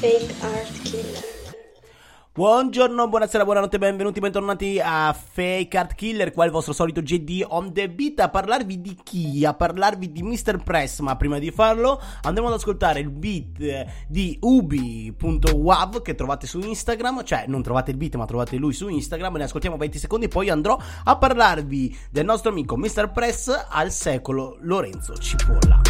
Fake Art Killer. Buongiorno, buonasera, buonanotte, benvenuti, bentornati a Fake Art Killer, qua il vostro solito JD on the beat a parlarvi di chi? A parlarvi di Mr. Press, ma prima di farlo andremo ad ascoltare il beat di ubi.wav che trovate su Instagram, cioè non trovate il beat ma trovate lui su Instagram, ne ascoltiamo 20 secondi poi andrò a parlarvi del nostro amico Mr. Press al secolo Lorenzo Cipolla.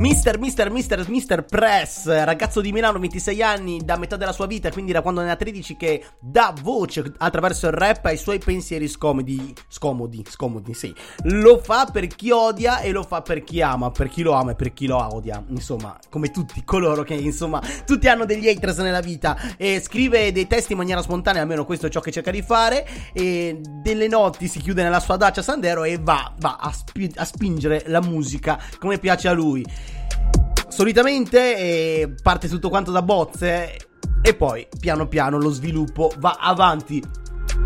Mister, mister, mister, mister Press, ragazzo di Milano, 26 anni, da metà della sua vita, quindi da quando ne ha 13, che dà voce attraverso il rap ai suoi pensieri scomodi. Scomodi, scomodi, sì. Lo fa per chi odia e lo fa per chi ama, per chi lo ama e per chi lo odia. Insomma, come tutti coloro che, insomma, tutti hanno degli haters nella vita. E scrive dei testi in maniera spontanea, almeno questo è ciò che cerca di fare. E delle notti si chiude nella sua dacia Sandero e va, va a, spi- a spingere la musica come piace a lui. Solitamente eh, parte tutto quanto da bozze e poi piano piano lo sviluppo va avanti.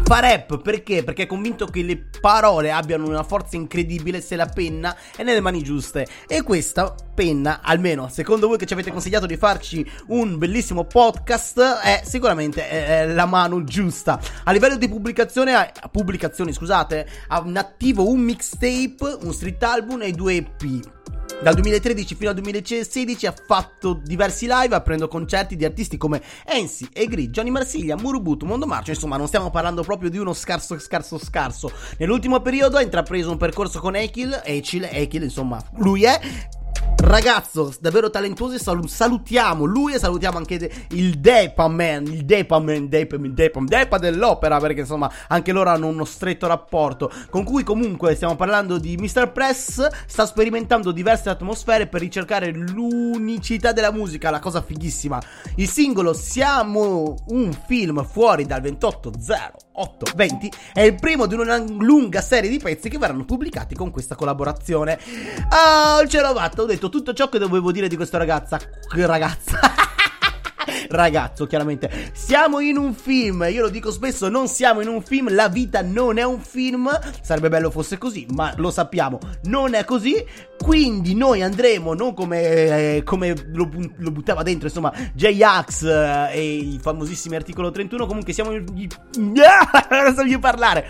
Fa rap perché? Perché è convinto che le parole abbiano una forza incredibile se la penna è nelle mani giuste. E questa penna, almeno secondo voi che ci avete consigliato di farci un bellissimo podcast, è sicuramente è la mano giusta. A livello di pubblicazione, pubblicazioni, scusate, ha un attivo un mixtape, un street album e due EP. Dal 2013 fino al 2016 ha fatto diversi live aprendo concerti di artisti come Ensi, Egri, Johnny Marsiglia, Murubutu, Mondo Marcio, insomma non stiamo parlando proprio di uno scarso scarso scarso. Nell'ultimo periodo ha intrapreso un percorso con Ekil, Echil, Ekil insomma lui è ragazzo davvero talentuoso salutiamo lui e salutiamo anche il Depa Man, il Depa Man, Depa, il Depa, Depa dell'opera perché insomma anche loro hanno uno stretto rapporto con cui comunque stiamo parlando di Mr. Press sta sperimentando diverse atmosfere per ricercare l'unicità della musica, la cosa fighissima. Il singolo Siamo un film fuori dal 28 8, 20 è il primo di una lunga serie di pezzi che verranno pubblicati con questa collaborazione. Ah, ce l'ho fatta, ho detto tutto ciò che dovevo dire di questa ragazza. Ragazza. ragazzo, chiaramente. Siamo in un film. Io lo dico spesso: non siamo in un film. La vita non è un film. Sarebbe bello fosse così, ma lo sappiamo. Non è così. Quindi noi andremo, non come, eh, come lo, lo, buttava dentro, insomma, J-Ax eh, e i famosissimi articolo 31. Comunque siamo. Non so parlare.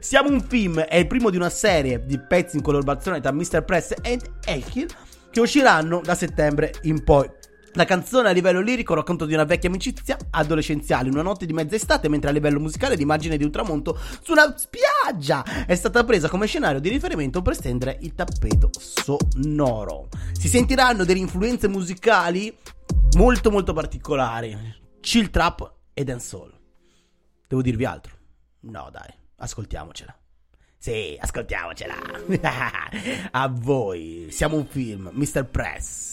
Siamo un film. È il primo di una serie di pezzi in collaborazione tra Mr. Press e Elkill che usciranno da settembre in poi. La canzone a livello lirico racconta di una vecchia amicizia adolescenziale, una notte di mezza estate, mentre a livello musicale l'immagine di un tramonto su una spiaggia è stata presa come scenario di riferimento per stendere il tappeto sonoro. Si sentiranno delle influenze musicali molto molto particolari, chill trap e dancehall. Devo dirvi altro? No, dai, ascoltiamocela. Sì, ascoltiamocela. a voi, siamo un film, Mr. Press.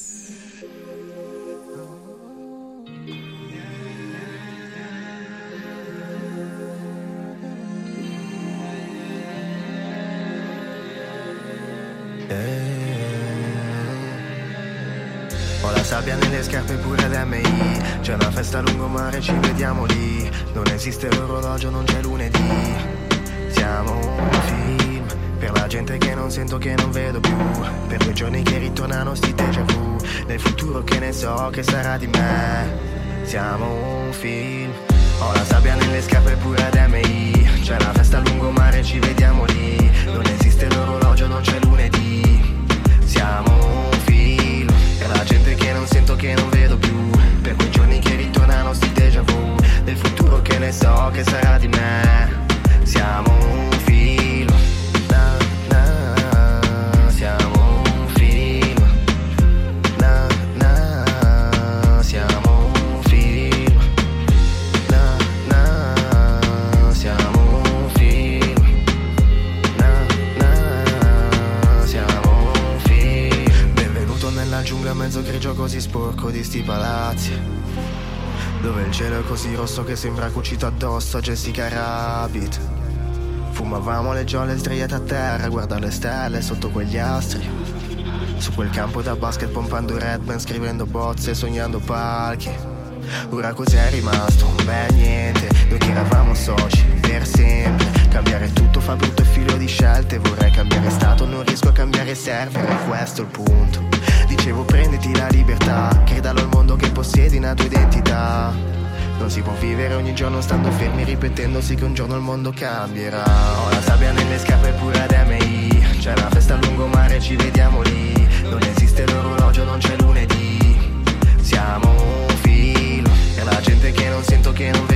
Ho la sabbia nelle scarpe pure da MI C'è una festa a lungomare, ci vediamo lì Non esiste l'orologio, non c'è lunedì Siamo un film Per la gente che non sento, che non vedo più. Per quei giorni che ritornano sti déjà vu. Nel futuro che ne so che sarà di me. Siamo un film. Ho la sabbia nelle scarpe pure da MI C'è una festa a lungomare, ci vediamo lì. Non esiste l'orologio, non c'è lunedì. Siamo un film. Per la gente che non sento, che non mezzo grigio così sporco di sti palazzi. Dove il cielo è così rosso che sembra cucito addosso a Jessica Rabbit. Fumavamo le giole sdraiate a terra a guardare le stelle sotto quegli astri. Su quel campo da basket pompando Redman, scrivendo bozze e sognando palchi. Ora cos'è rimasto? Beh niente, noi che eravamo soci per sempre. Cambiare tutto fa brutto il filo di scelte Vorrei cambiare stato, non riesco a cambiare server E questo è il punto Dicevo prenditi la libertà. Credalo al mondo che possiedi una tua identità. Non si può vivere ogni giorno stando fermi ripetendosi che un giorno il mondo cambierà. Ho la sabbia nelle scarpe pure ad MI C'è una festa a lungomare, ci vediamo lì. Non esiste l'orologio, non c'è lunedì. Siamo un film. E la gente che non sento, che non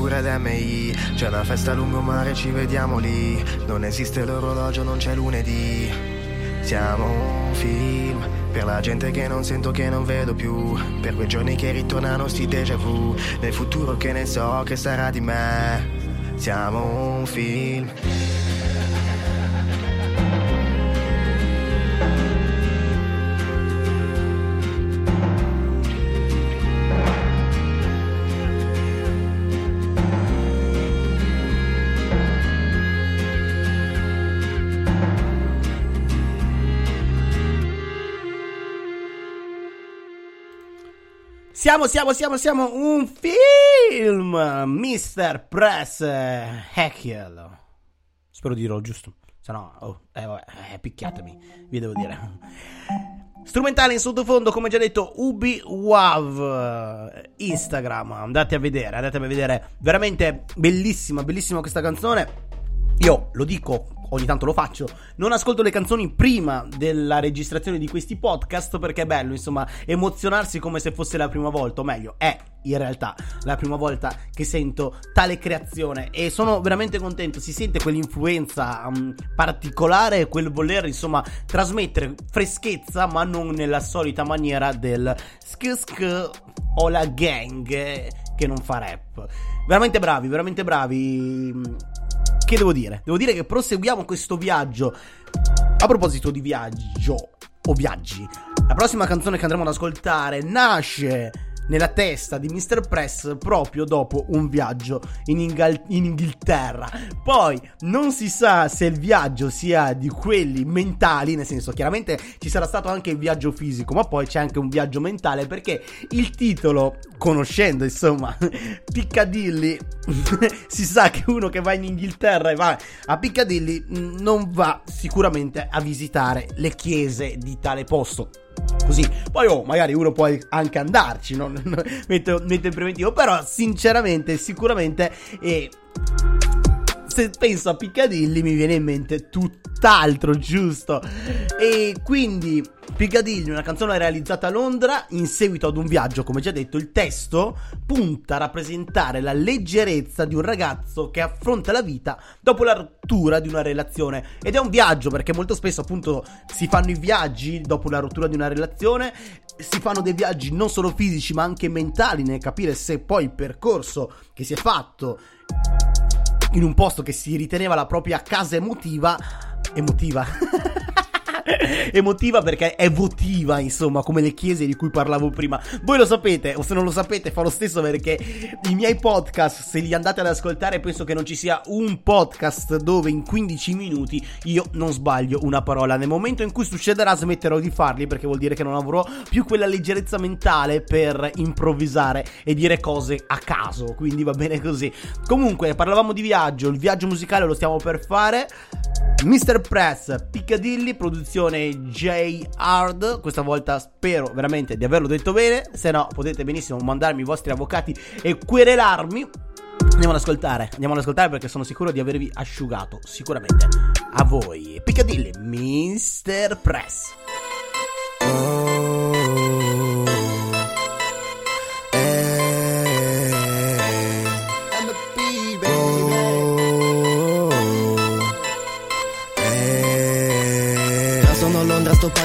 pure ad MI. C'è una festa a lungomare, ci vediamo lì. Non esiste l'orologio, non c'è lunedì. Siamo un film per la gente che non sento, che non vedo più. Per quei giorni che ritornano sti déjà vu. Nel futuro che ne so che sarà di me. Siamo un film. Siamo, siamo, siamo, siamo un film, Mr. Press Heckel. Spero di dirlo giusto. Se no, oh, eh, eh, picchiatemi, vi devo dire. Strumentale in sottofondo, come già detto, Ubi Wav eh, Instagram. Andate a vedere, andate a vedere. Veramente bellissima, bellissima questa canzone. Io lo dico, ogni tanto lo faccio, non ascolto le canzoni prima della registrazione di questi podcast perché è bello, insomma, emozionarsi come se fosse la prima volta, o meglio, è in realtà la prima volta che sento tale creazione e sono veramente contento, si sente quell'influenza um, particolare, quel voler, insomma, trasmettere freschezza, ma non nella solita maniera del sk sk o la gang eh, che non fa rap. Veramente bravi, veramente bravi. Che devo dire? Devo dire che proseguiamo questo viaggio. A proposito di viaggio o viaggi, la prossima canzone che andremo ad ascoltare nasce nella testa di Mr. Press proprio dopo un viaggio in, Ingal- in, Inghilterra. Poi non si sa se il viaggio sia di quelli mentali, nel senso chiaramente ci sarà stato anche il viaggio fisico, ma poi c'è anche un viaggio mentale perché il titolo, conoscendo insomma Piccadilly, si sa che uno che va in Inghilterra e va a Piccadilly non va sicuramente a visitare le chiese di tale posto così. Poi, oh, magari uno può anche andarci, non, metto, metto in preventivo. Però, sinceramente, sicuramente. Eh, se penso a Piccadilly mi viene in mente tutt'altro, giusto? E quindi Piccadilly, una canzone realizzata a Londra in seguito ad un viaggio, come già detto, il testo punta a rappresentare la leggerezza di un ragazzo che affronta la vita dopo la rottura di una relazione. Ed è un viaggio perché molto spesso appunto si fanno i viaggi dopo la rottura di una relazione, si fanno dei viaggi non solo fisici ma anche mentali nel capire se poi il percorso che si è fatto in un posto che si riteneva la propria casa emotiva. Emotiva. emotiva perché è votiva, insomma, come le chiese di cui parlavo prima. Voi lo sapete, o se non lo sapete, fa lo stesso perché i miei podcast, se li andate ad ascoltare, penso che non ci sia un podcast dove in 15 minuti io non sbaglio una parola. Nel momento in cui succederà, smetterò di farli perché vuol dire che non avrò più quella leggerezza mentale per improvvisare e dire cose a caso. Quindi va bene così. Comunque, parlavamo di viaggio, il viaggio musicale lo stiamo per fare. Mr. Press, Piccadilly, produzione J Hard. Questa volta spero veramente di averlo detto bene. Se no, potete benissimo mandarmi i vostri avvocati e querelarmi. Andiamo ad ascoltare, andiamo ad ascoltare perché sono sicuro di avervi asciugato. Sicuramente. A voi, Piccadilly, Mr. Press.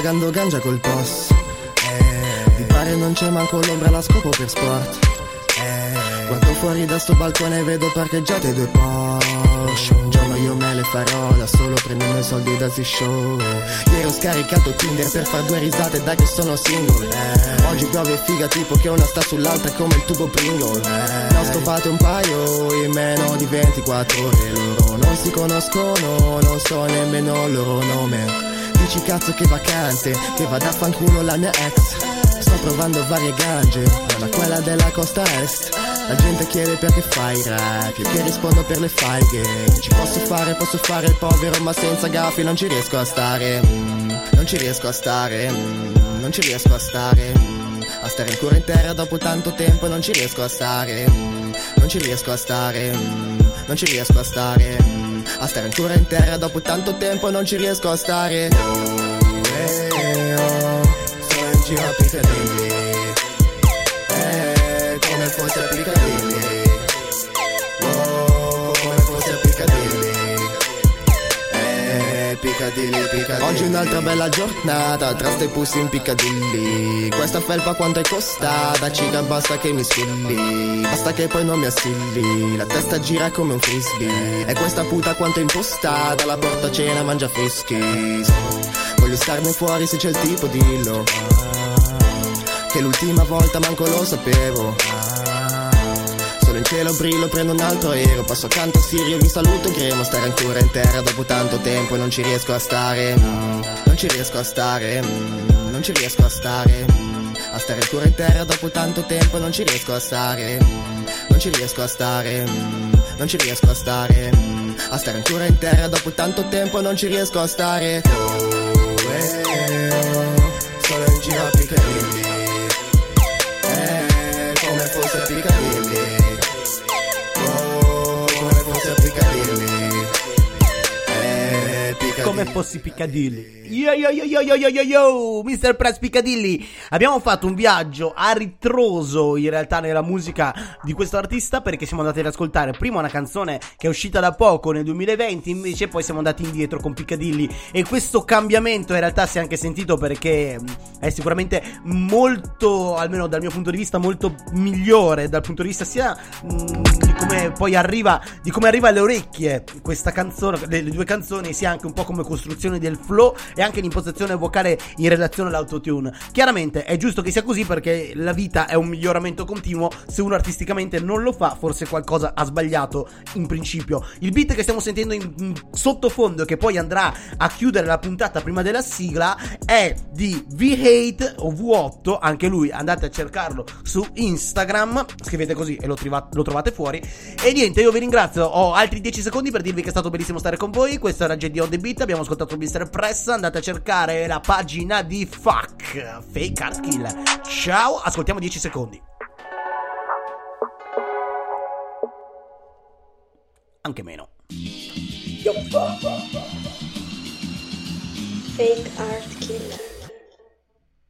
Pagando ganja col post. Eh, pare non c'è manco l'ombra, la scopo per sport. Eh, Guardo fuori da sto balcone e vedo parcheggiate due Porsche. Un giorno io me le farò da solo prendendo i soldi da Z-Show Ieri ho scaricato Tinder per far due risate da che sono single. Oggi piove figa tipo che una sta sull'altra come il tubo Pringle. Ne ho scopate un paio in meno di 24 ore. Loro non si conoscono, non so nemmeno il loro nome Dici cazzo che vacante, che vada a fanculo la mia ex. Sto provando varie gange, ma quella della costa est. La gente chiede perché fai rap, io che rispondo per le faighe Ci posso fare, posso fare il povero ma senza gaffi non ci riesco a stare. Non ci riesco a stare, non ci riesco a stare. A stare ancora in terra dopo tanto tempo non ci riesco a stare. Non ci riesco a stare, non ci riesco a stare A stare ancora in terra dopo tanto tempo non ci riesco a stare. Oh, eh, oh, Sono in giro a Piccadilly Eh, come fosse a Piccadilly, Piccadilly Oggi un'altra bella giornata Tra ste pussi in Piccadilly Questa felpa quanto è costata Cica basta che mi spilli. Basta che poi non mi assilli La testa gira come un frisbee. E questa puta quanto è impostata La porta cena mangia fischi Voglio starne fuori se c'è il tipo dillo. Che l'ultima volta manco lo sapevo Sono in cielo, brillo, prendo un altro aereo. Passo accanto a Sirio, vi saluto gremo Stare ancora in terra. Dopo tanto tempo non ci riesco a stare mm, Non ci riesco a stare mm, Non ci riesco a stare mm, A stare ancora in terra dopo tanto tempo non ci riesco a stare Non ci riesco a stare Non ci riesco a stare A stare ancora in terra dopo tanto tempo non ci riesco a stare. Oh, eh, oh, Sono in giro come fossi Piccadilly. Yo yo yo yo yo yo yo yo, Mr. Press Piccadilly. Abbiamo fatto un viaggio a ritroso in realtà nella musica di questo artista perché siamo andati ad ascoltare prima una canzone che è uscita da poco nel 2020, invece poi siamo andati indietro con Piccadilly e questo cambiamento in realtà si è anche sentito perché è sicuramente molto, almeno dal mio punto di vista, molto migliore dal punto di vista sia mh, di come poi arriva, di come arriva alle orecchie questa canzone, le, le due canzoni, sia anche un po' come costruzione del flow e anche l'impostazione vocale in relazione all'autotune. Chiaramente è giusto che sia così perché la vita è un miglioramento continuo, se uno artisticamente non lo fa forse qualcosa ha sbagliato in principio. Il beat che stiamo sentendo in, in sottofondo che poi andrà a chiudere la puntata prima della sigla è di V8 o V8, anche lui andate a cercarlo su Instagram, scrivete così e lo, triva- lo trovate fuori. E niente, io vi ringrazio, ho altri 10 secondi per dirvi che è stato bellissimo stare con voi, questo era JD on the Beat, abbiamo ascoltato Mr. Press, andate a cercare la pagina di Fuck, Fake Art Kill. Ciao, ascoltiamo 10 secondi. Anche meno. Fake art killer.